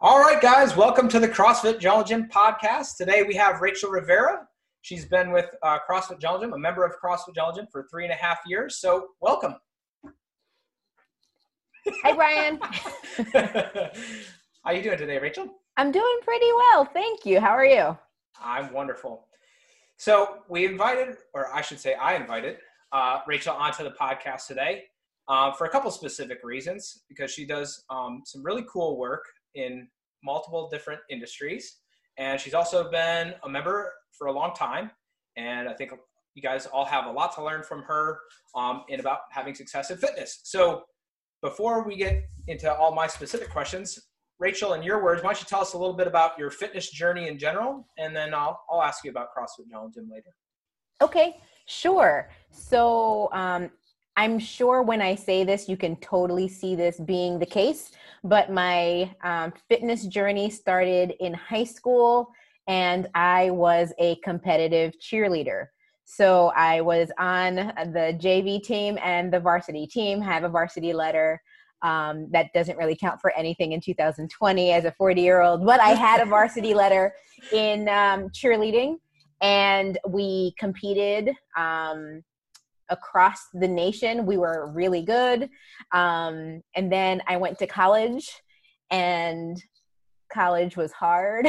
All right, guys, welcome to the CrossFit Jungle Gym podcast. Today we have Rachel Rivera. She's been with uh, CrossFit Jungle Gym, a member of CrossFit Jungle Gym for three and a half years. So, welcome. Hi, Brian. How are you doing today, Rachel? I'm doing pretty well, thank you. How are you? I'm wonderful. So we invited, or I should say, I invited uh, Rachel onto the podcast today uh, for a couple specific reasons. Because she does um, some really cool work in multiple different industries. And she's also been a member for a long time. And I think you guys all have a lot to learn from her um, in about having success in fitness. So before we get into all my specific questions, Rachel, in your words, why don't you tell us a little bit about your fitness journey in general, and then I'll, I'll ask you about CrossFit Gym later. Okay, sure. So um, I'm sure when I say this, you can totally see this being the case. But my um, fitness journey started in high school, and I was a competitive cheerleader. So I was on the JV team and the varsity team, have a varsity letter. Um, that doesn't really count for anything in 2020 as a 40 year old, but I had a varsity letter in um, cheerleading and we competed um, across the nation. We were really good. Um, and then I went to college, and college was hard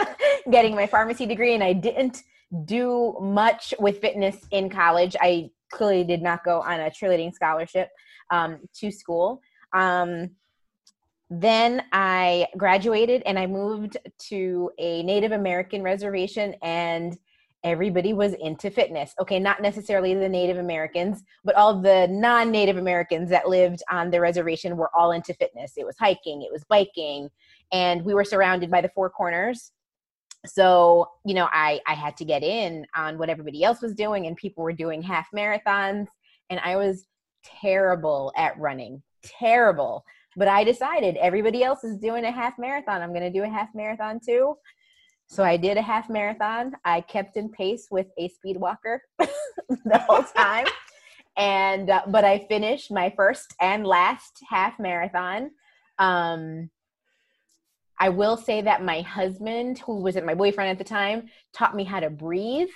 getting my pharmacy degree, and I didn't do much with fitness in college. I clearly did not go on a cheerleading scholarship um, to school. Um, then I graduated and I moved to a Native American reservation and everybody was into fitness. Okay, not necessarily the Native Americans, but all the non Native Americans that lived on the reservation were all into fitness. It was hiking, it was biking, and we were surrounded by the four corners. So, you know, I, I had to get in on what everybody else was doing, and people were doing half marathons, and I was terrible at running, terrible. But I decided everybody else is doing a half marathon. I'm going to do a half marathon too. So I did a half marathon. I kept in pace with a speed walker the whole time. and uh, but I finished my first and last half marathon. Um, I will say that my husband, who wasn't my boyfriend at the time, taught me how to breathe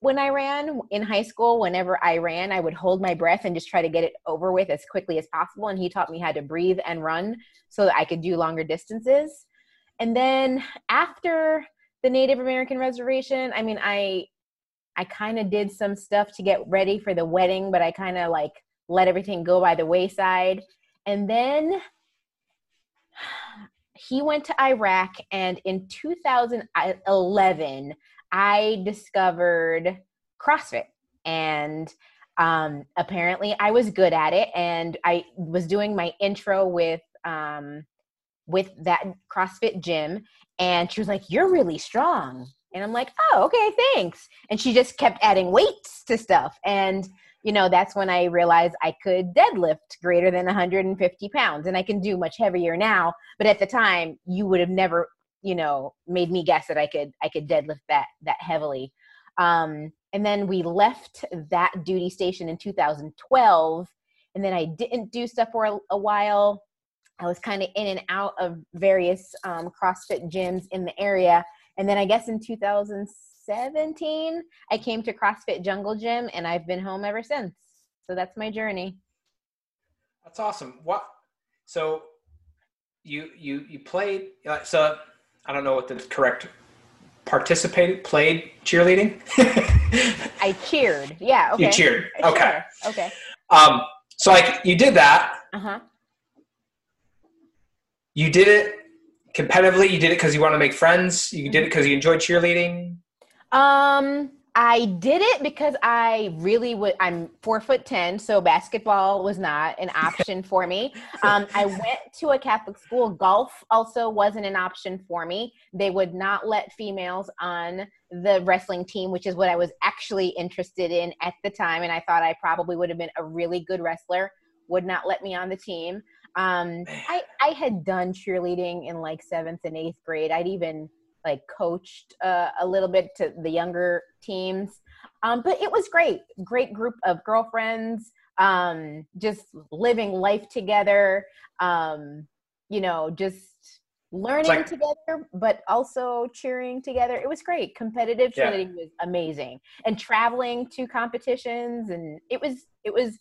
when I ran in high school. Whenever I ran, I would hold my breath and just try to get it over with as quickly as possible. And he taught me how to breathe and run so that I could do longer distances. And then after the Native American reservation. I mean, I I kind of did some stuff to get ready for the wedding, but I kind of like let everything go by the wayside. And then he went to Iraq, and in 2011, I discovered CrossFit. And um, apparently, I was good at it, and I was doing my intro with um, with that CrossFit gym and she was like, You're really strong. And I'm like, Oh, okay, thanks. And she just kept adding weights to stuff. And, you know, that's when I realized I could deadlift greater than 150 pounds. And I can do much heavier now. But at the time, you would have never, you know, made me guess that I could I could deadlift that that heavily. Um, and then we left that duty station in 2012. And then I didn't do stuff for a, a while I was kind of in and out of various um, CrossFit gyms in the area. And then I guess in 2017, I came to CrossFit Jungle Gym and I've been home ever since. So that's my journey. That's awesome. What? So you you you played. Uh, so I don't know what the correct participated played cheerleading. I cheered. Yeah. Okay. You cheered. Okay. Sure. Okay. Um. So like you did that. Uh huh you did it competitively. You did it because you want to make friends. You did it because you enjoyed cheerleading. Um i did it because i really would i'm four foot ten so basketball was not an option for me. Um, i went to a catholic school. Golf also wasn't an option for me. They would not let females on the wrestling team which is what i was actually interested in at the time and i thought i probably would have been a really good wrestler. Would not let me on the team um, I I had done cheerleading in like seventh and eighth grade. I'd even like coached uh, a little bit to the younger teams, um, but it was great. Great group of girlfriends, um, just living life together. Um, you know, just learning like, together, but also cheering together. It was great. Competitive yeah. cheerleading was amazing, and traveling to competitions, and it was it was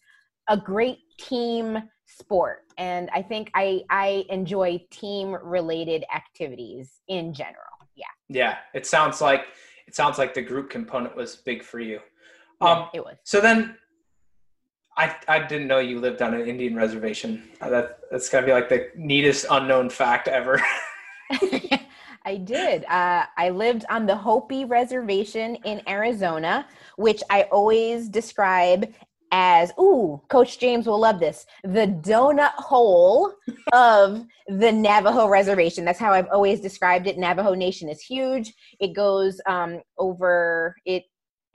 a great team sport. And I think I I enjoy team related activities in general. Yeah. Yeah, it sounds like it sounds like the group component was big for you. Yeah, um, it was. So then I, I didn't know you lived on an Indian reservation. Uh, that that's gotta be like the neatest unknown fact ever. I did. Uh, I lived on the Hopi Reservation in Arizona, which I always describe as, ooh, Coach James will love this, the donut hole of the Navajo Reservation. That's how I've always described it. Navajo Nation is huge. It goes um, over, it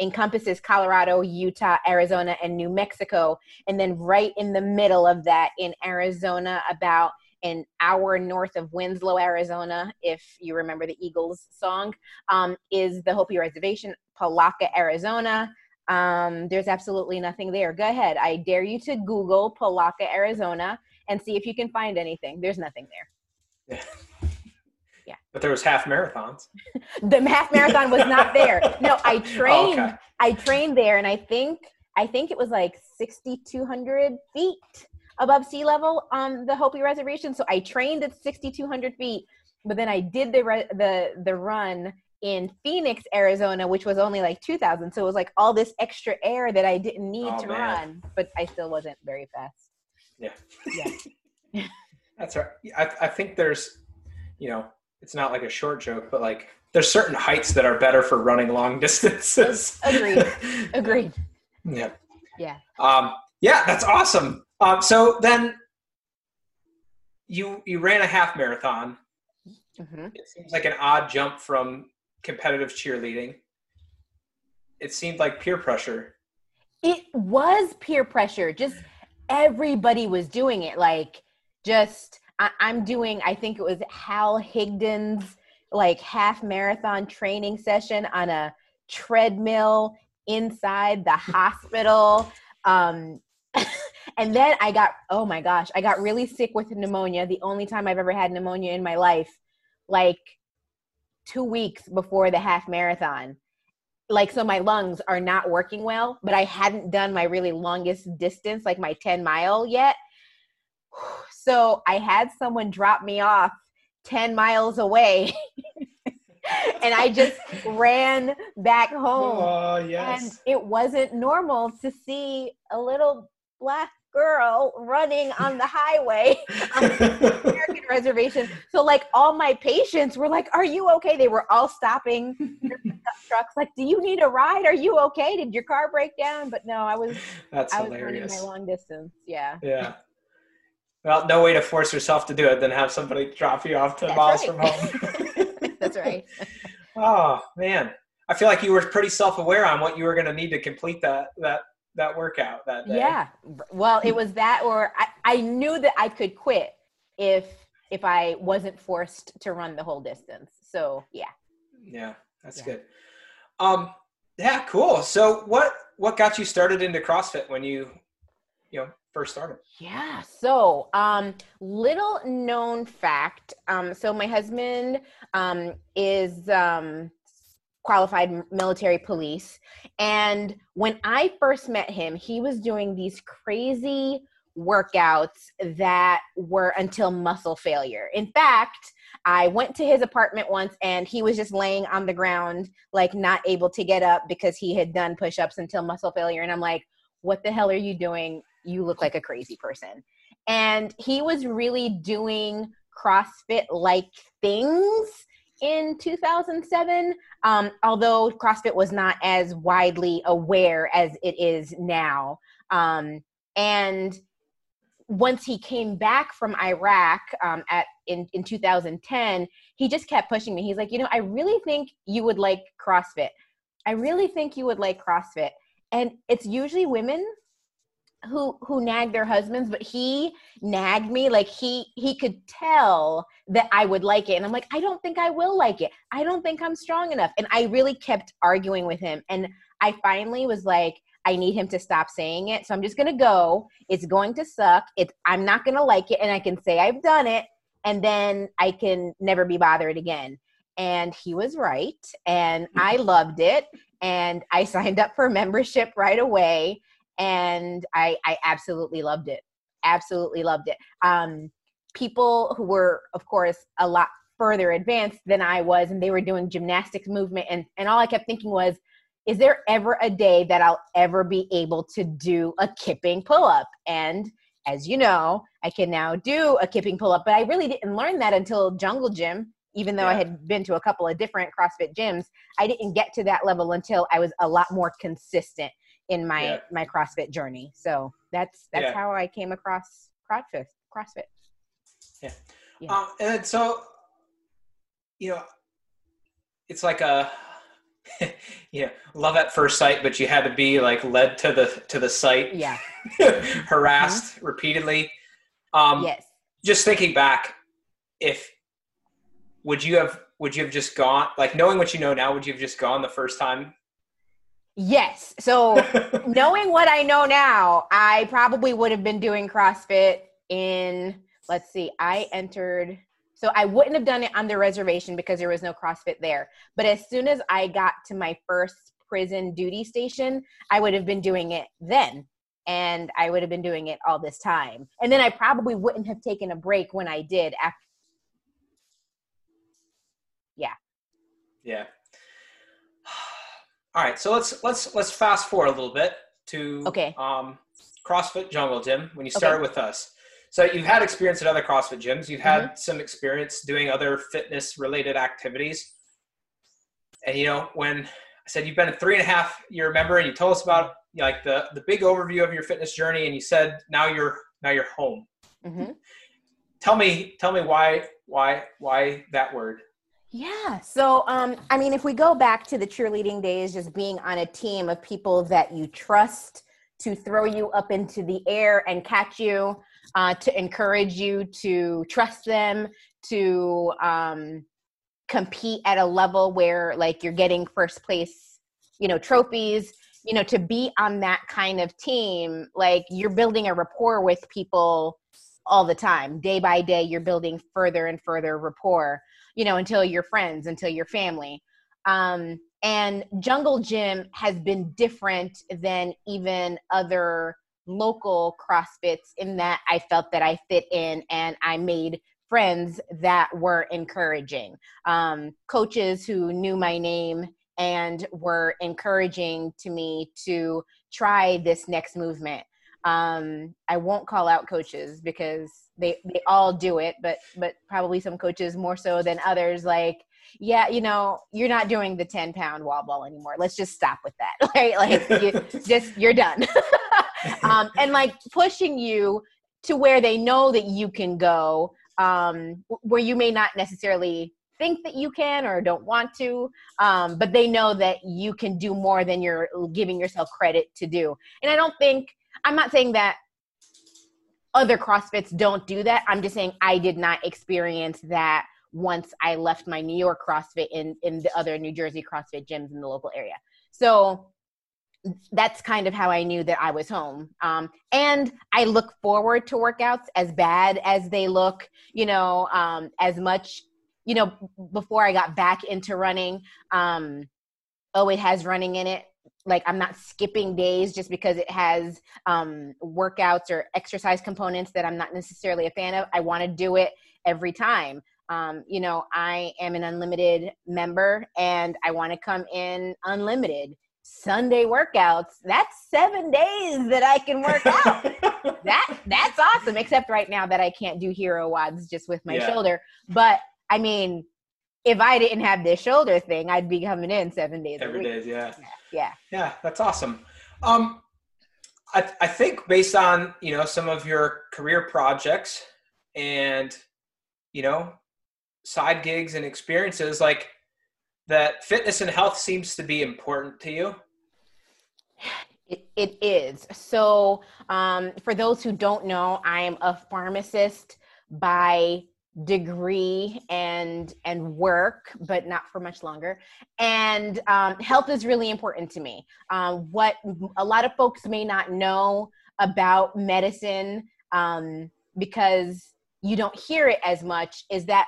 encompasses Colorado, Utah, Arizona, and New Mexico. And then right in the middle of that, in Arizona, about an hour north of Winslow, Arizona, if you remember the Eagles song, um, is the Hopi Reservation, Polacca, Arizona. Um, there's absolutely nothing there. Go ahead. I dare you to Google Polacca, Arizona, and see if you can find anything. There's nothing there. Yeah. Yeah. But there was half marathons. the half marathon was not there. No, I trained. Oh, okay. I trained there, and I think I think it was like 6,200 feet above sea level on the Hopi Reservation. So I trained at 6,200 feet, but then I did the re- the the run in Phoenix, Arizona, which was only like 2,000. So it was like all this extra air that I didn't need oh, to man. run, but I still wasn't very fast. Yeah. Yeah. That's right. I, I think there's, you know, it's not like a short joke, but like there's certain heights that are better for running long distances. Agreed. Agreed. Yeah. Yeah. Um, yeah, that's awesome. Um, so then you you ran a half marathon. Mm-hmm. It seems like an odd jump from competitive cheerleading. It seemed like peer pressure. It was peer pressure. Just everybody was doing it. Like just I, am doing. I think it was Hal Higdon's like half marathon training session on a treadmill inside the hospital. Um, and then I got, oh my gosh, I got really sick with pneumonia. The only time I've ever had pneumonia in my life, like two weeks before the half marathon. Like, so my lungs are not working well, but I hadn't done my really longest distance, like my 10 mile yet. So I had someone drop me off 10 miles away. and I just ran back home. Oh, yes. And it wasn't normal to see a little black girl running on the highway American reservation. So like all my patients were like, "Are you okay?" They were all stopping trucks like, "Do you need a ride? Are you okay? Did your car break down?" But no, I was That's I hilarious. was running my long distance. Yeah. Yeah. Well, no way to force yourself to do it than have somebody drop you off 10 That's miles right. from home. That's right. oh, man. I feel like you were pretty self-aware on what you were going to need to complete that that that workout that day. Yeah. Well, it was that or I, I knew that I could quit if if I wasn't forced to run the whole distance. So, yeah. Yeah, that's yeah. good. Um yeah, cool. So what what got you started into CrossFit when you you know first started? Yeah. So, um, little known fact. Um, so my husband um, is um, qualified military police. And when I first met him, he was doing these crazy workouts that were until muscle failure. In fact, I went to his apartment once and he was just laying on the ground, like not able to get up because he had done push ups until muscle failure. And I'm like, what the hell are you doing? You look like a crazy person. And he was really doing CrossFit like things in 2007, um, although CrossFit was not as widely aware as it is now. Um, and once he came back from Iraq um, at in, in 2010, he just kept pushing me. He's like, you know, I really think you would like CrossFit. I really think you would like CrossFit. And it's usually women who who nag their husbands but he nagged me like he he could tell that i would like it and i'm like i don't think i will like it i don't think i'm strong enough and i really kept arguing with him and i finally was like i need him to stop saying it so i'm just gonna go it's going to suck it's i'm not gonna like it and i can say i've done it and then I can never be bothered again. And he was right. And I loved it. And I signed up for membership right away. And I, I absolutely loved it. Absolutely loved it. Um, people who were, of course, a lot further advanced than I was, and they were doing gymnastics movement. And, and all I kept thinking was, is there ever a day that I'll ever be able to do a kipping pull up? And as you know, I can now do a kipping pull up, but I really didn't learn that until Jungle Gym. Even though yeah. I had been to a couple of different CrossFit gyms, I didn't get to that level until I was a lot more consistent in my yeah. my CrossFit journey. So that's that's yeah. how I came across CrossFit. CrossFit. Yeah. yeah. Um, and so, you know, it's like a yeah, love at first sight, but you had to be like led to the to the site. Yeah. harassed mm-hmm. repeatedly. Um, yes. Just thinking back, if would you have would you have just gone like knowing what you know now? Would you have just gone the first time? Yes. So knowing what I know now, I probably would have been doing CrossFit in. Let's see. I entered so I wouldn't have done it on the reservation because there was no CrossFit there. But as soon as I got to my first prison duty station, I would have been doing it then. And I would have been doing it all this time. And then I probably wouldn't have taken a break when I did after. Yeah. Yeah. All right, so let's let's let's fast forward a little bit to okay. um, CrossFit Jungle Gym when you started okay. with us. So you've had experience at other CrossFit gyms. You've had mm-hmm. some experience doing other fitness related activities. And you know, when I said you've been a three and a half year member and you told us about you know, like the, the big overview of your fitness journey and you said now you're now you're home. Mm-hmm. Tell me tell me why why why that word? Yeah. So, um, I mean, if we go back to the cheerleading days, just being on a team of people that you trust to throw you up into the air and catch you, uh, to encourage you to trust them, to um, compete at a level where like you're getting first place, you know, trophies. You know, to be on that kind of team, like you're building a rapport with people all the time, day by day. You're building further and further rapport. You know, until you're friends, until you're family. Um, and Jungle Gym has been different than even other local CrossFits in that I felt that I fit in and I made friends that were encouraging. Um, coaches who knew my name and were encouraging to me to try this next movement. Um, I won't call out coaches because they, they all do it, but but probably some coaches more so than others. Like, yeah, you know, you're not doing the 10 pound wall ball anymore. Let's just stop with that. Right? Like, you, just you're done. um, and like pushing you to where they know that you can go, um, where you may not necessarily think that you can or don't want to, um, but they know that you can do more than you're giving yourself credit to do. And I don't think, I'm not saying that other CrossFits don't do that. I'm just saying I did not experience that once I left my New York CrossFit in, in the other New Jersey CrossFit gyms in the local area. So that's kind of how I knew that I was home. Um, and I look forward to workouts as bad as they look, you know, um, as much, you know, before I got back into running. Um, oh, it has running in it. Like I'm not skipping days just because it has um, workouts or exercise components that I'm not necessarily a fan of. I want to do it every time. Um, you know, I am an unlimited member and I want to come in unlimited Sunday workouts, that's seven days that I can work out. that that's awesome. Except right now that I can't do hero WODs just with my yeah. shoulder. But I mean, if I didn't have this shoulder thing, I'd be coming in seven days. Every day, yeah. yeah. Yeah, that's awesome. Um, I, I think based on you know some of your career projects and you know side gigs and experiences, like that fitness and health seems to be important to you? It, it is. So, um, for those who don't know, I am a pharmacist by degree and and work but not for much longer and um, health is really important to me um, what a lot of folks may not know about medicine um, because you don't hear it as much is that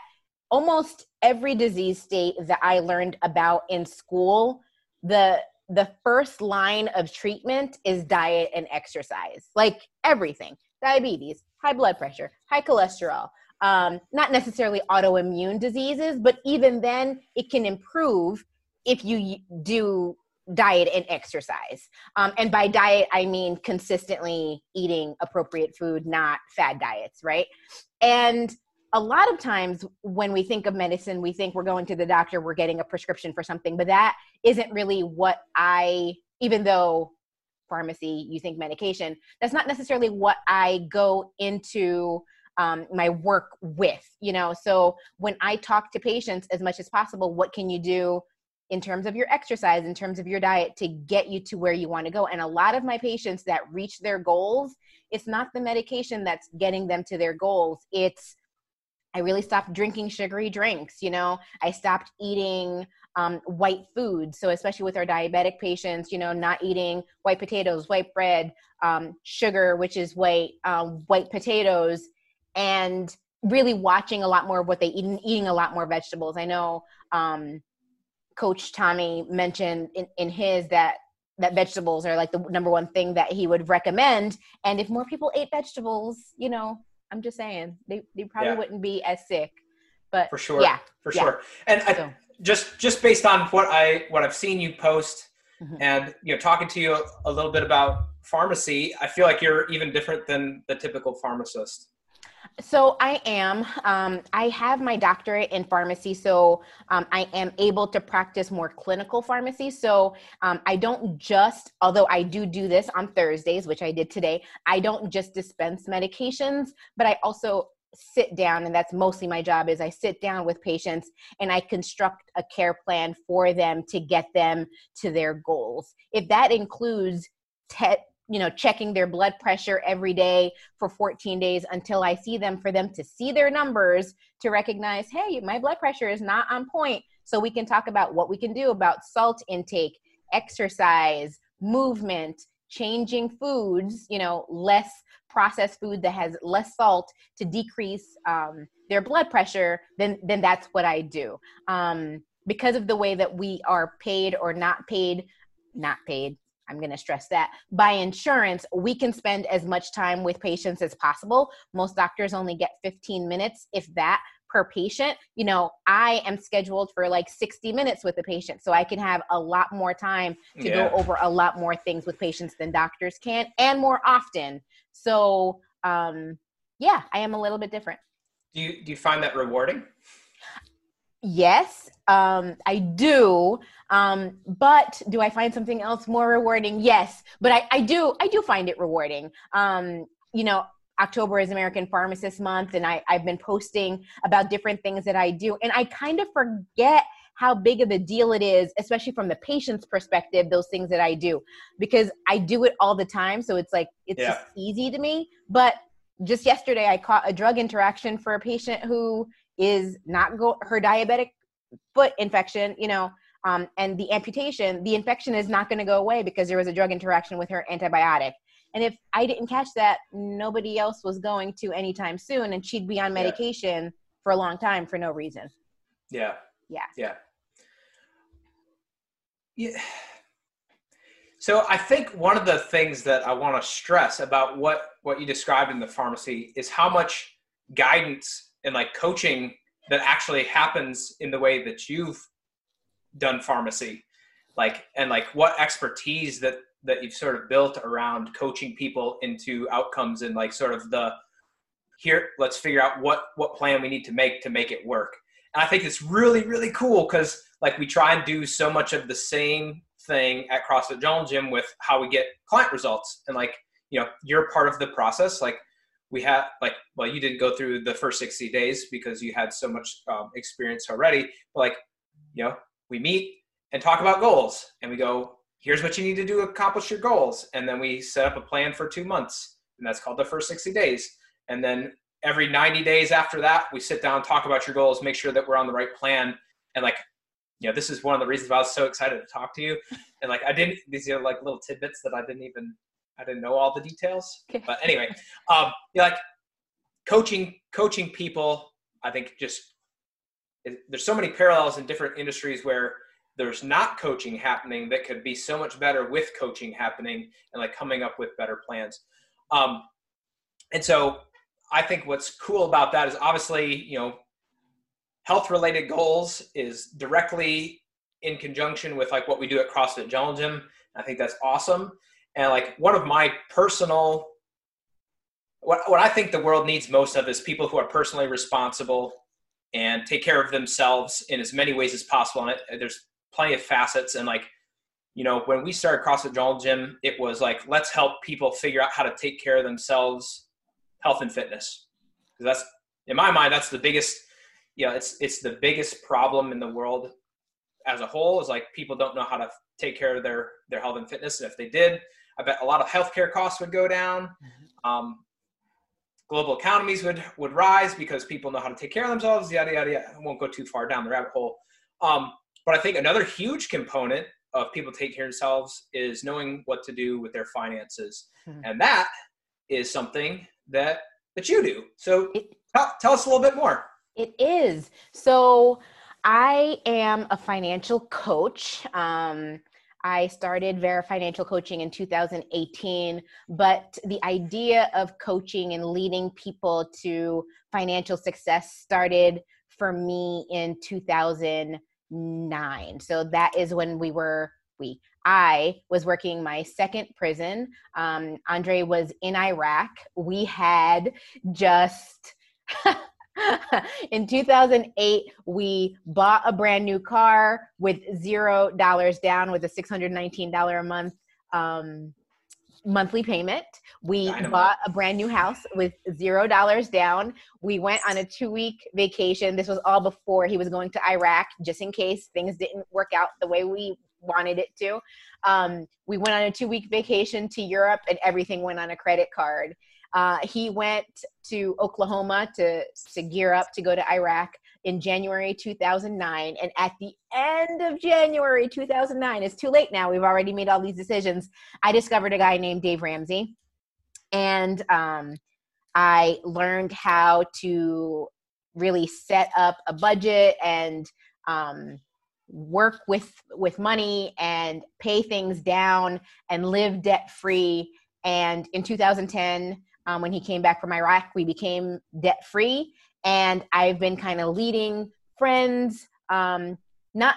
almost every disease state that I learned about in school, the the first line of treatment is diet and exercise. Like everything. Diabetes, high blood pressure, high cholesterol, um, not necessarily autoimmune diseases, but even then, it can improve if you do diet and exercise. Um, and by diet, I mean consistently eating appropriate food, not fad diets, right? And a lot of times when we think of medicine, we think we're going to the doctor, we're getting a prescription for something, but that isn't really what I, even though pharmacy, you think medication, that's not necessarily what I go into um, my work with, you know. So when I talk to patients as much as possible, what can you do in terms of your exercise, in terms of your diet to get you to where you want to go? And a lot of my patients that reach their goals, it's not the medication that's getting them to their goals. It's I really stopped drinking sugary drinks. You know, I stopped eating um, white foods. So, especially with our diabetic patients, you know, not eating white potatoes, white bread, um, sugar, which is white, um, white potatoes, and really watching a lot more of what they eat and eating a lot more vegetables. I know um, Coach Tommy mentioned in, in his that that vegetables are like the number one thing that he would recommend. And if more people ate vegetables, you know, I'm just saying they, they probably yeah. wouldn't be as sick. But for sure, yeah, for yeah. sure. And so. I, just just based on what I what I've seen you post, mm-hmm. and you know, talking to you a, a little bit about pharmacy, I feel like you're even different than the typical pharmacist. So I am. Um, I have my doctorate in pharmacy, so um, I am able to practice more clinical pharmacy. So um, I don't just, although I do do this on Thursdays, which I did today. I don't just dispense medications, but I also sit down and that's mostly my job is i sit down with patients and i construct a care plan for them to get them to their goals if that includes te- you know checking their blood pressure every day for 14 days until i see them for them to see their numbers to recognize hey my blood pressure is not on point. So we can talk about what we can do about salt intake exercise movement changing foods you know less processed food that has less salt to decrease um, their blood pressure then then that's what i do. Um, because of the way that we are paid or not paid not paid I'm going to stress that by insurance, we can spend as much time with patients as possible. Most doctors only get 15 minutes, if that, per patient. You know, I am scheduled for like 60 minutes with the patient, so I can have a lot more time to yeah. go over a lot more things with patients than doctors can and more often. So, um, yeah, I am a little bit different. Do you, do you find that rewarding? Yes, um, I do. Um, but do I find something else more rewarding? Yes, but I, I do I do find it rewarding. Um, you know, October is American Pharmacist Month, and I, I've been posting about different things that I do, and I kind of forget how big of a deal it is, especially from the patient's perspective, those things that I do, because I do it all the time. So it's like it's yeah. just easy to me. But just yesterday, I caught a drug interaction for a patient who is not go her diabetic foot infection, you know, um, and the amputation, the infection is not going to go away because there was a drug interaction with her antibiotic. And if I didn't catch that, nobody else was going to anytime soon, and she'd be on medication yeah. for a long time for no reason. Yeah. Yeah. Yeah. Yeah. So I think one of the things that I want to stress about what what you described in the pharmacy is how much guidance and like coaching that actually happens in the way that you've done pharmacy like and like what expertise that that you've sort of built around coaching people into outcomes and like sort of the here let's figure out what what plan we need to make to make it work. And i think it's really really cool because like we try and do so much of the same thing at crossfit jungle gym with how we get client results and like you know you're part of the process like we had like well you didn't go through the first 60 days because you had so much um, experience already but like you know we meet and talk about goals and we go here's what you need to do to accomplish your goals. And then we set up a plan for two months and that's called the first 60 days. And then every 90 days after that we sit down talk about your goals make sure that we're on the right plan. And like you know this is one of the reasons why i was so excited to talk to you. And like i didn't these are like little tidbits that i didn't even I didn't know all the details. Okay. But anyway, um, you're like, coaching coaching people, I think just there's so many parallels in different industries where there's not coaching happening that could be so much better with coaching happening and like coming up with better plans. Um, and so I think what's cool about that is obviously, you know, health related goals is directly in conjunction with like what we do at CrossFit Jungle Gym. I think that's awesome. And like one of my personal what what I think the world needs most of is people who are personally responsible and take care of themselves in as many ways as possible. And it, there's plenty of facets and like you know when we started CrossFit Jungle Gym, it was like let's help people figure out how to take care of themselves, health and fitness. Because that's in my mind that's the biggest you know it's it's the biggest problem in the world as a whole is like people don't know how to take care of their their health and fitness and if they did i bet a lot of healthcare costs would go down mm-hmm. um, global economies would would rise because people know how to take care of themselves yada yada yada i won't go too far down the rabbit hole um, but i think another huge component of people taking care of themselves is knowing what to do with their finances mm-hmm. and that is something that that you do so it, tell, tell us a little bit more it is. So I am a financial coach. Um, I started Vera Financial Coaching in 2018, but the idea of coaching and leading people to financial success started for me in 2009. So that is when we were, we, I was working my second prison. Um, Andre was in Iraq. We had just in 2008, we bought a brand new car with zero dollars down with a $619 a month um, monthly payment. We Dynamite. bought a brand new house with zero dollars down. We went on a two week vacation. This was all before he was going to Iraq, just in case things didn't work out the way we wanted it to. Um, we went on a two week vacation to Europe and everything went on a credit card. Uh, he went to Oklahoma to, to gear up to go to Iraq in January 2009. And at the end of January 2009, it's too late now. We've already made all these decisions. I discovered a guy named Dave Ramsey. And um, I learned how to really set up a budget and um, work with with money and pay things down and live debt free and in 2010 um, when he came back from Iraq, we became debt free. And I've been kind of leading friends, um, not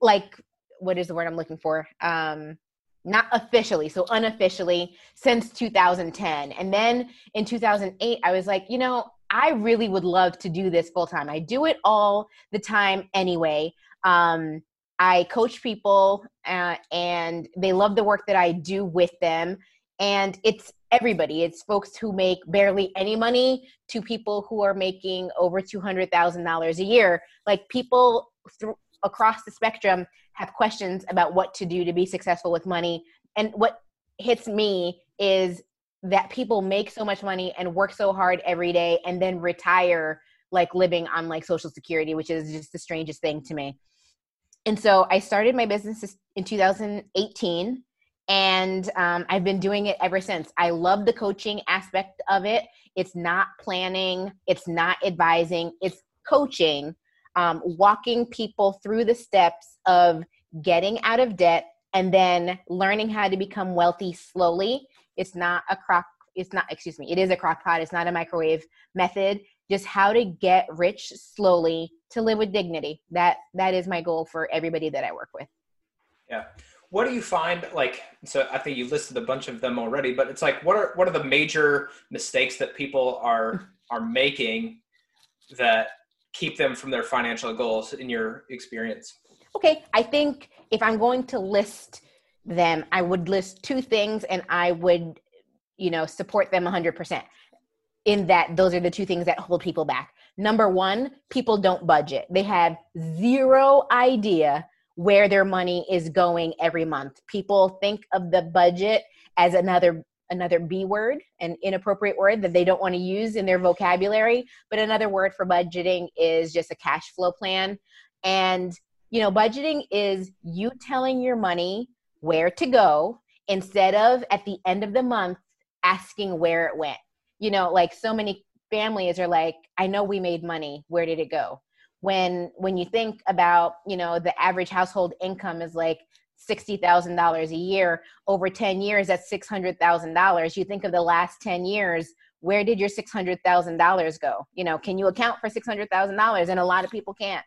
like, what is the word I'm looking for? Um, not officially, so unofficially since 2010. And then in 2008, I was like, you know, I really would love to do this full time. I do it all the time anyway. Um, I coach people uh, and they love the work that I do with them. And it's everybody. It's folks who make barely any money to people who are making over $200,000 a year. Like people th- across the spectrum have questions about what to do to be successful with money. And what hits me is that people make so much money and work so hard every day and then retire like living on like social security, which is just the strangest thing to me. And so I started my business in 2018 and um, I've been doing it ever since. I love the coaching aspect of it. It's not planning, it's not advising, it's coaching, um, walking people through the steps of getting out of debt and then learning how to become wealthy slowly. It's not a crock, it's not, excuse me, it is a crock pot, it's not a microwave method. Just how to get rich slowly to live with dignity. That that is my goal for everybody that I work with. Yeah what do you find like so i think you listed a bunch of them already but it's like what are what are the major mistakes that people are are making that keep them from their financial goals in your experience? Okay i think if i'm going to list them i would list two things and i would you know support them 100% in that those are the two things that hold people back. Number one people don't budget. They have zero idea where their money is going every month. People think of the budget as another another B word, an inappropriate word that they don't want to use in their vocabulary, but another word for budgeting is just a cash flow plan. And you know, budgeting is you telling your money where to go instead of at the end of the month asking where it went. you know like so many families are like i know we made money where did it go when when you think about you know the average household income is like $60,000 a year over 10 years that's $600,000 you think of the last 10 years where did your $600,000 go? You know can you account for $600,000 and a lot of people can't.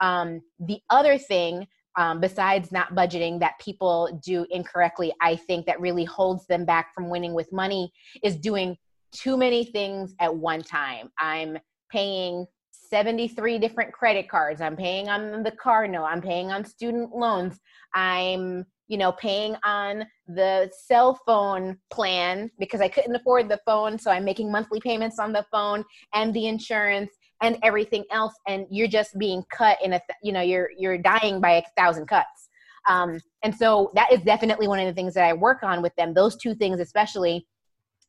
Um, the other thing um, besides not budgeting that people do incorrectly i think that really holds them back from winning with money is doing too many things at one time. I'm paying 73 different credit cards. I'm paying on the car note. I'm paying on student loans. I'm, you know, paying on the cell phone plan because I couldn't afford the phone. So I'm making monthly payments on the phone and the insurance and everything else. And you're just being cut in a, you know, you're, you're dying by a thousand cuts. Um, and so that is definitely one of the things that I work on with them. Those two things, especially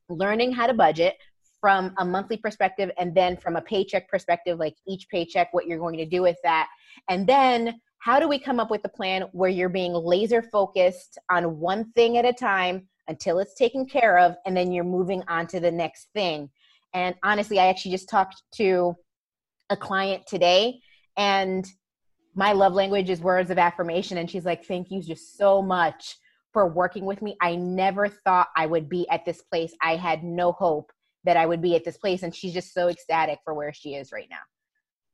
learning how to budget, from a monthly perspective and then from a paycheck perspective, like each paycheck, what you're going to do with that. And then how do we come up with a plan where you're being laser focused on one thing at a time until it's taken care of and then you're moving on to the next thing? And honestly i actually just talked to a client today and my love language is words of affirmation and she's like thank you just so much for working with me. I never thought i would be at this place. I had no hope that I would be at this place. And she's just so ecstatic for where she is right now.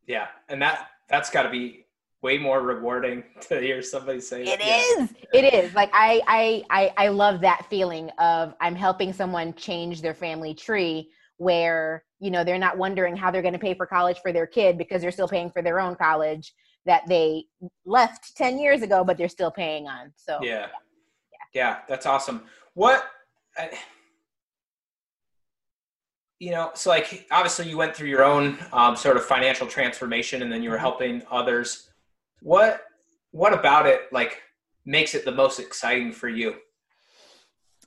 Yeah. And that, that's gotta be way more rewarding to hear somebody say it yeah. is. it is like I, I i i love that feeling of i'm helping someone change their family tree where you know they're not wondering how they're going to pay for college for their kid because they're still paying for their own college that they left 10 years ago but they're still paying on so yeah yeah, yeah that's awesome what I, you know, so like obviously you went through your own um, sort of financial transformation, and then you were mm-hmm. helping others. What what about it like makes it the most exciting for you?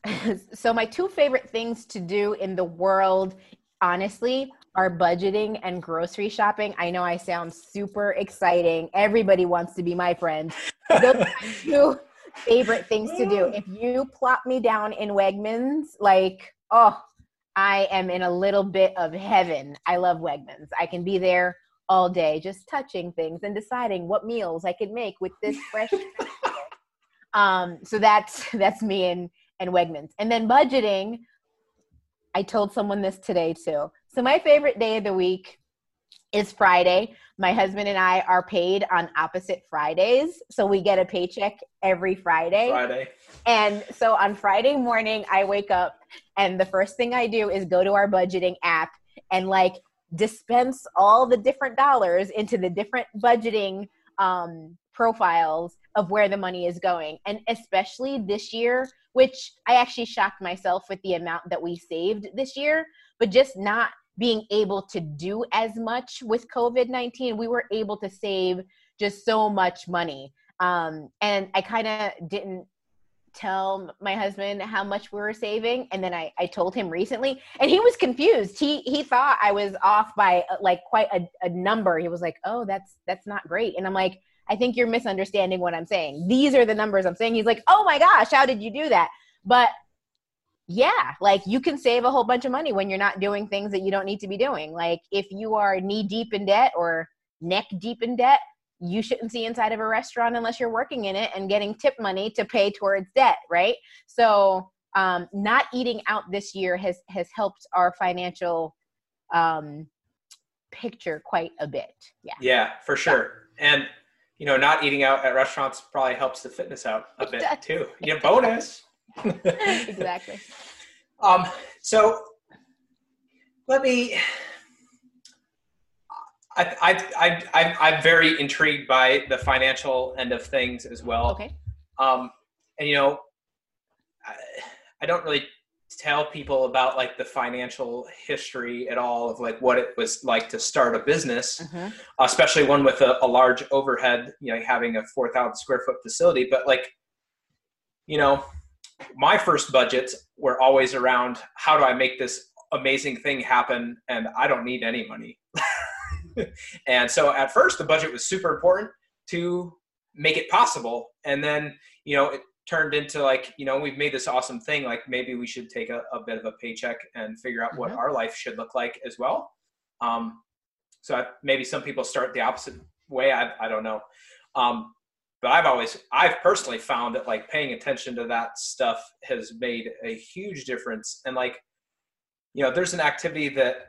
so my two favorite things to do in the world, honestly, are budgeting and grocery shopping. I know I sound super exciting. Everybody wants to be my friend. Those are my two favorite things to do. If you plop me down in Wegmans, like, oh, I am in a little bit of heaven. I love Wegmans. I can be there all day just touching things and deciding what meals I can make with this fresh um so that's that's me and and Wegmans. And then budgeting I told someone this today too. So my favorite day of the week is Friday. My husband and I are paid on opposite Fridays. So we get a paycheck every Friday. Friday. And so on Friday morning, I wake up and the first thing I do is go to our budgeting app and like dispense all the different dollars into the different budgeting um, profiles of where the money is going. And especially this year, which I actually shocked myself with the amount that we saved this year, but just not being able to do as much with COVID 19, we were able to save just so much money. Um, and I kind of didn't tell my husband how much we were saving and then I, I told him recently and he was confused. He he thought i was off by uh, like quite a, a number. He was like oh that's that's not great. And i'm like i think you're misunderstanding what i'm saying. These are the numbers i'm saying. He's like oh my gosh how did you do that? But yeah, like you can save a whole bunch of money when you're not doing things that you don't need to be doing. Like if you are knee deep in debt or neck deep in debt, you shouldn't see inside of a restaurant unless you're working in it and getting tip money to pay towards debt, right? So, um, not eating out this year has has helped our financial um, picture quite a bit. Yeah. Yeah, for sure. Yeah. And you know, not eating out at restaurants probably helps the fitness out a bit too. Yeah, bonus. exactly. Um, so let me. I, I, I, I'm very intrigued by the financial end of things as well. Okay. Um, and you know, I, I don't really tell people about like the financial history at all of like what it was like to start a business, mm-hmm. especially one with a, a, large overhead, you know, having a 4,000 square foot facility. But like, you know, my first budgets were always around how do I make this amazing thing happen? And I don't need any money. and so at first the budget was super important to make it possible. And then you know it, turned into like you know we've made this awesome thing like maybe we should take a, a bit of a paycheck and figure out mm-hmm. what our life should look like as well. Um, so I, maybe some people start the opposite way. I, I don't know. Um, but i've always i've personally found that like paying attention to that stuff has made a huge difference. And like you know there's an activity that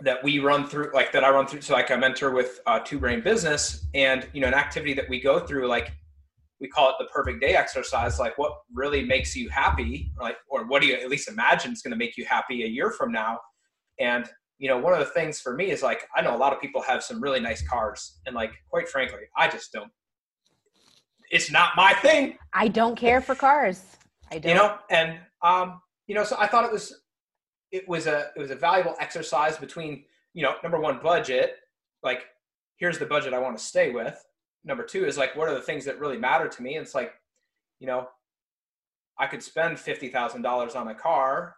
that we run through like that i run through so like i mentor with uh, two brain business and you know an activity that we go through like we call it the perfect day exercise like what really makes you happy like or what do you at least imagine is going to make you happy a year from now. And you know one of the things for me is like i know a lot of people have some really nice cars and like quite frankly i just don't it's not my thing. I don't care for cars. I don't. you know and um you know so i thought it was it was a it was a valuable exercise between you know number one budget like here's the budget i want to stay with. Number two is like what are the things that really matter to me? And it's like you know i could spend $50000 on a car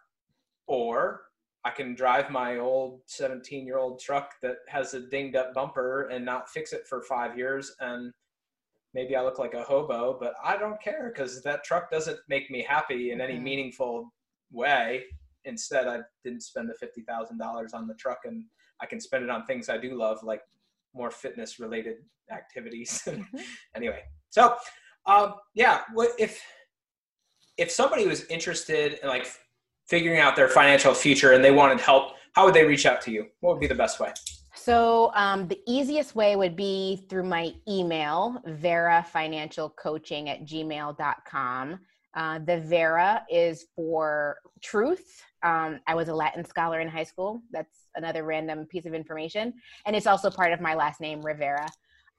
or i can drive my old 17 year old truck that has a dinged up bumper and not fix it for five years and maybe i look like a hobo but i don't care because that truck doesn't make me happy in any mm-hmm. meaningful way instead i didn't spend the $50000 on the truck and i can spend it on things i do love like more fitness related activities. Mm-hmm. anyway, so um, yeah, what if if somebody was interested in like figuring out their financial future and they wanted help, how would they reach out to you? What would be the best way? So um, the easiest way would be through my email, Vera Financial Coaching at gmail.com. Uh, the Vera is for truth. Um, I was a Latin scholar in high school. That's another random piece of information. And it's also part of my last name, Rivera.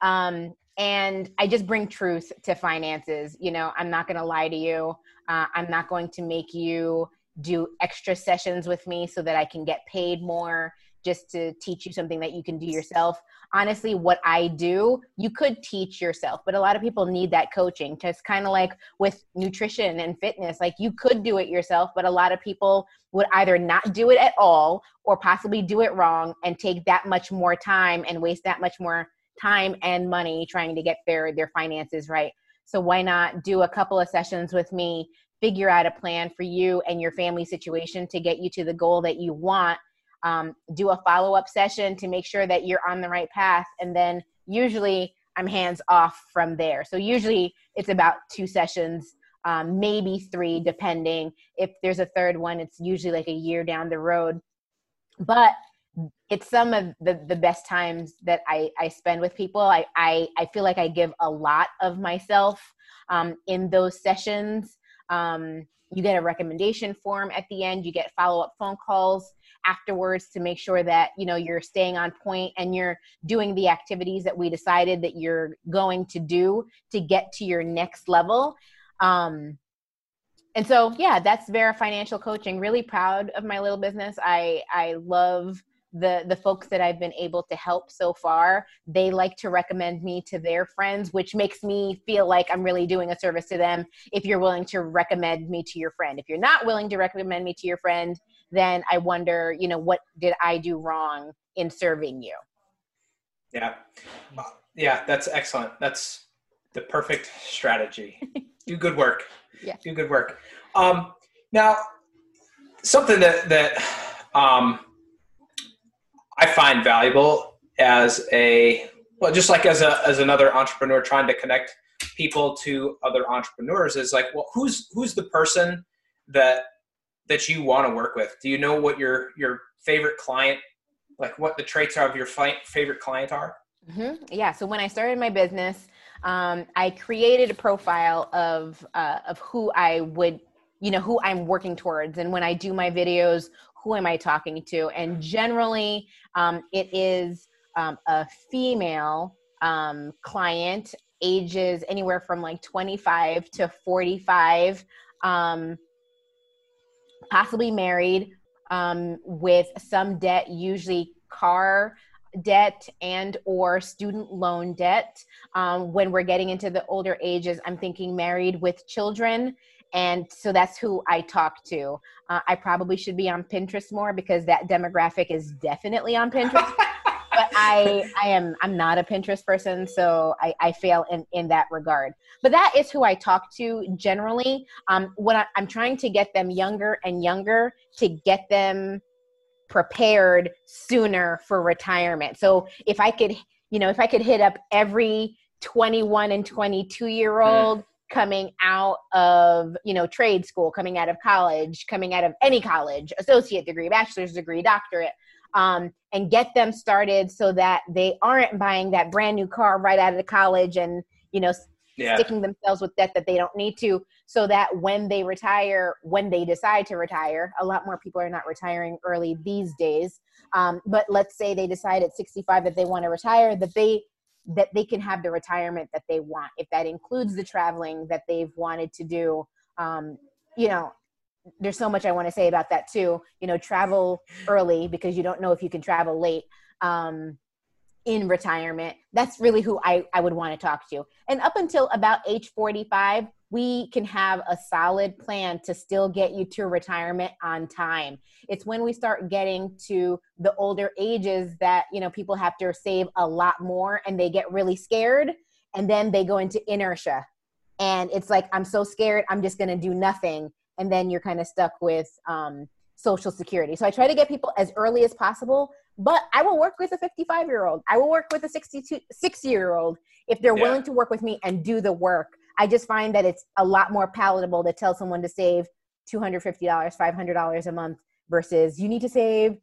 Um, and I just bring truth to finances. You know, I'm not going to lie to you. Uh, I'm not going to make you do extra sessions with me so that I can get paid more just to teach you something that you can do yourself. Honestly, what I do, you could teach yourself, but a lot of people need that coaching. Just kind of like with nutrition and fitness, like you could do it yourself, but a lot of people would either not do it at all or possibly do it wrong and take that much more time and waste that much more time and money trying to get their their finances right. So why not do a couple of sessions with me, figure out a plan for you and your family situation to get you to the goal that you want um, do a follow up session to make sure that you're on the right path. And then usually I'm hands off from there. So usually it's about two sessions, um, maybe three, depending. If there's a third one, it's usually like a year down the road. But it's some of the, the best times that I, I spend with people. I, I, I feel like I give a lot of myself um, in those sessions. Um, you get a recommendation form at the end, you get follow up phone calls afterwards to make sure that you know you're staying on point and you're doing the activities that we decided that you're going to do to get to your next level. Um, and so yeah that's vera financial coaching. Really proud of my little business. I i love the the folks that I've been able to help so far, they like to recommend me to their friends, which makes me feel like I'm really doing a service to them if you're willing to recommend me to your friend. If you're not willing to recommend me to your friend, then I wonder, you know, what did I do wrong in serving you? Yeah. Yeah, that's excellent. That's the perfect strategy. do good work. Yeah. Do good work. Um, now, something that, that, um, I find valuable as a well, just like as a as another entrepreneur trying to connect people to other entrepreneurs is like, well, who's who's the person that that you want to work with? Do you know what your your favorite client, like what the traits of your favorite client are? Mm-hmm. Yeah. So when I started my business, um, I created a profile of uh, of who I would, you know, who I'm working towards, and when I do my videos, who am I talking to? And generally, um, it is um, a female um, client, ages anywhere from like 25 to 45, um, possibly married, um, with some debt, usually car debt and or student loan debt. Um, when we're getting into the older ages i'm thinking married with children. And so that's who i talk to. Uh, i probably should be on pinterest more because that demographic is definitely on pinterest but I I am I'm not a Pinterest person, so I, I fail in in that regard. But that is who I talk to generally. Um, when I, I'm trying to get them younger and younger to get them prepared sooner for retirement. So if I could, you know, if I could hit up every 21 and 22 year old. Mm coming out of you know trade school coming out of college coming out of any college associate degree bachelor's degree doctorate um, and get them started so that they aren't buying that brand new car right out of the college and you know yeah. sticking themselves with debt that they don't need to so that when they retire when they decide to retire a lot more people are not retiring early these days um, but let's say they decide at 65 that they want to retire that they that they can have the retirement that they want if that includes the traveling that they've wanted to do um, you know there's so much I want to say about that too. You know, travel early because you don't know if you can travel late um, in retirement. That's really who I, I would want to talk to. And up until about age 45, we can have a solid plan to still get you to retirement on time. It's when we start getting to the older ages that, you know, people have to save a lot more and they get really scared and then they go into inertia. And it's like, I'm so scared, I'm just going to do nothing and then you're kind of stuck with um, social security. So I try to get people as early as possible, but I will work with a 55 year old. I will work with a 62, 60 year old if they're yeah. willing to work with me and do the work. I just find that it's a lot more palatable to tell someone to save $250, $500 a month versus you need to save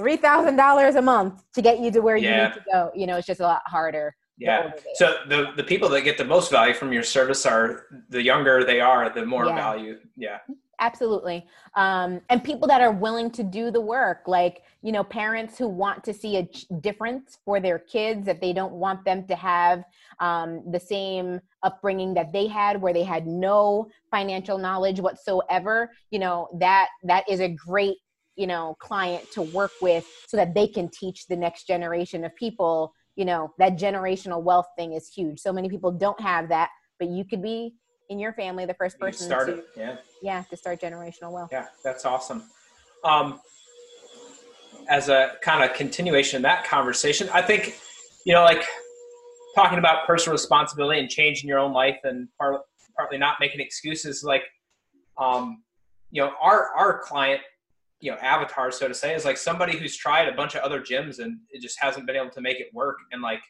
$3,000 a month to get you to where yeah. you need to go. You know, it's just a lot harder. Yeah. So the the people that get the most value from your service are the younger they are, the more yeah. value. Yeah. Absolutely. Um, and people that are willing to do the work, like, you know, parents who want to see a difference for their kids, that they don't want them to have um, the same upbringing that they had, where they had no financial knowledge whatsoever. You know, that that is a great, you know, client to work with so that they can teach the next generation of people you know that generational wealth thing is huge. So many people don't have that but you could be in your family the first person to yeah. Yeah to start generational wealth. Yeah that's awesome. Um as a kind of continuation of that conversation i think you know like talking about personal responsibility and changing your own life and part, partly not making excuses like um you know our our client you know avatar so to say is like somebody who's tried a bunch of other gyms and it just hasn't been able to make it work. And like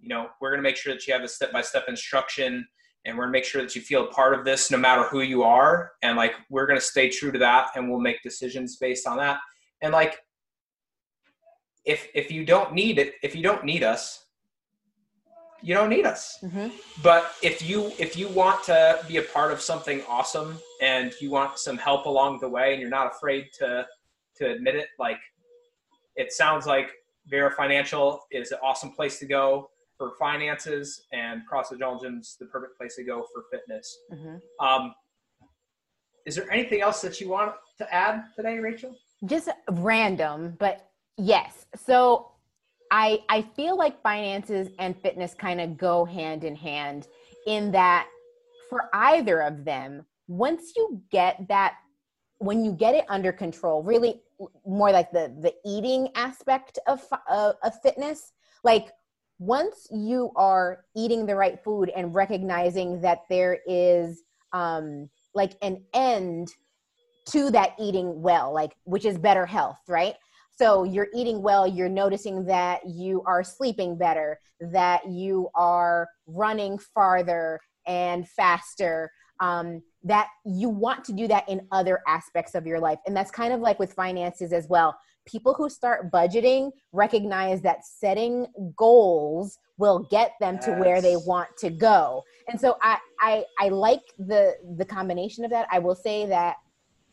you know we're going to make sure that you have a step-by-step instruction and we're going to make sure that you feel part of this no matter who you are. And like we're going to stay true to that and we'll make decisions based on that. And like if if you don't need it if you don't need us you don't need us mm-hmm. but if you if you want to be a part of something awesome and you want some help along the way and you're not afraid to to admit it like it sounds like vera financial is an awesome place to go for finances and crossfit gym's the perfect place to go for fitness mm-hmm. um, is there anything else that you want to add today rachel just random but yes so I I feel like finances and fitness kind of go hand in hand in that for either of them, once you get that when you get it under control, really more like the the eating aspect of of, of fitness, like once you are eating the right food and recognizing that there is um like an end to that eating well like which is better health right so you're eating well, you're noticing that you are sleeping better, that you are running farther and faster. Um, that you want to do that in other aspects of your life. And that's kind of like with finances as well. People who start budgeting recognize that setting goals will get them yes. to where they want to go. And so I, I I like the the combination of that. I will say that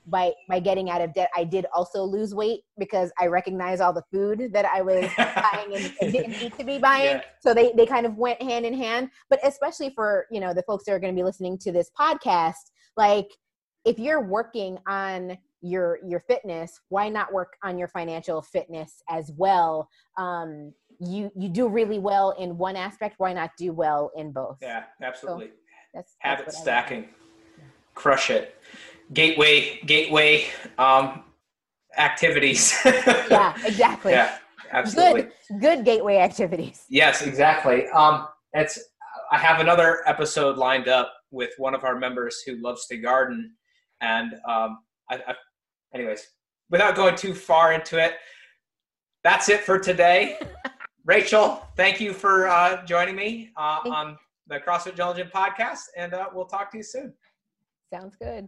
by by getting out of debt i did also lose weight because i recognize all the food that i was buying and, and, didn't need to be buying. Yeah. so they they kind of went hand in hand. But especially for you know the folks that are going to be listening to this podcast like if you're working on your your fitness why not work on your financial fitness as well? Um you you do really well in one aspect why not do well in both? Yeah absolutely. So that's, habit that's stacking. Crush it gateway gateway um, activities. yeah, exactly. Yeah. absolutely. Good, good gateway activities. Yes, exactly. Um, it's. I have another episode lined up with one of our members who loves to garden, and um, I, I, anyways, without going too far into it, that's it for today. Rachel, thank you for uh, joining me uh, on the CrossFit Gelatin podcast, and uh, we'll talk to you soon. Sounds good.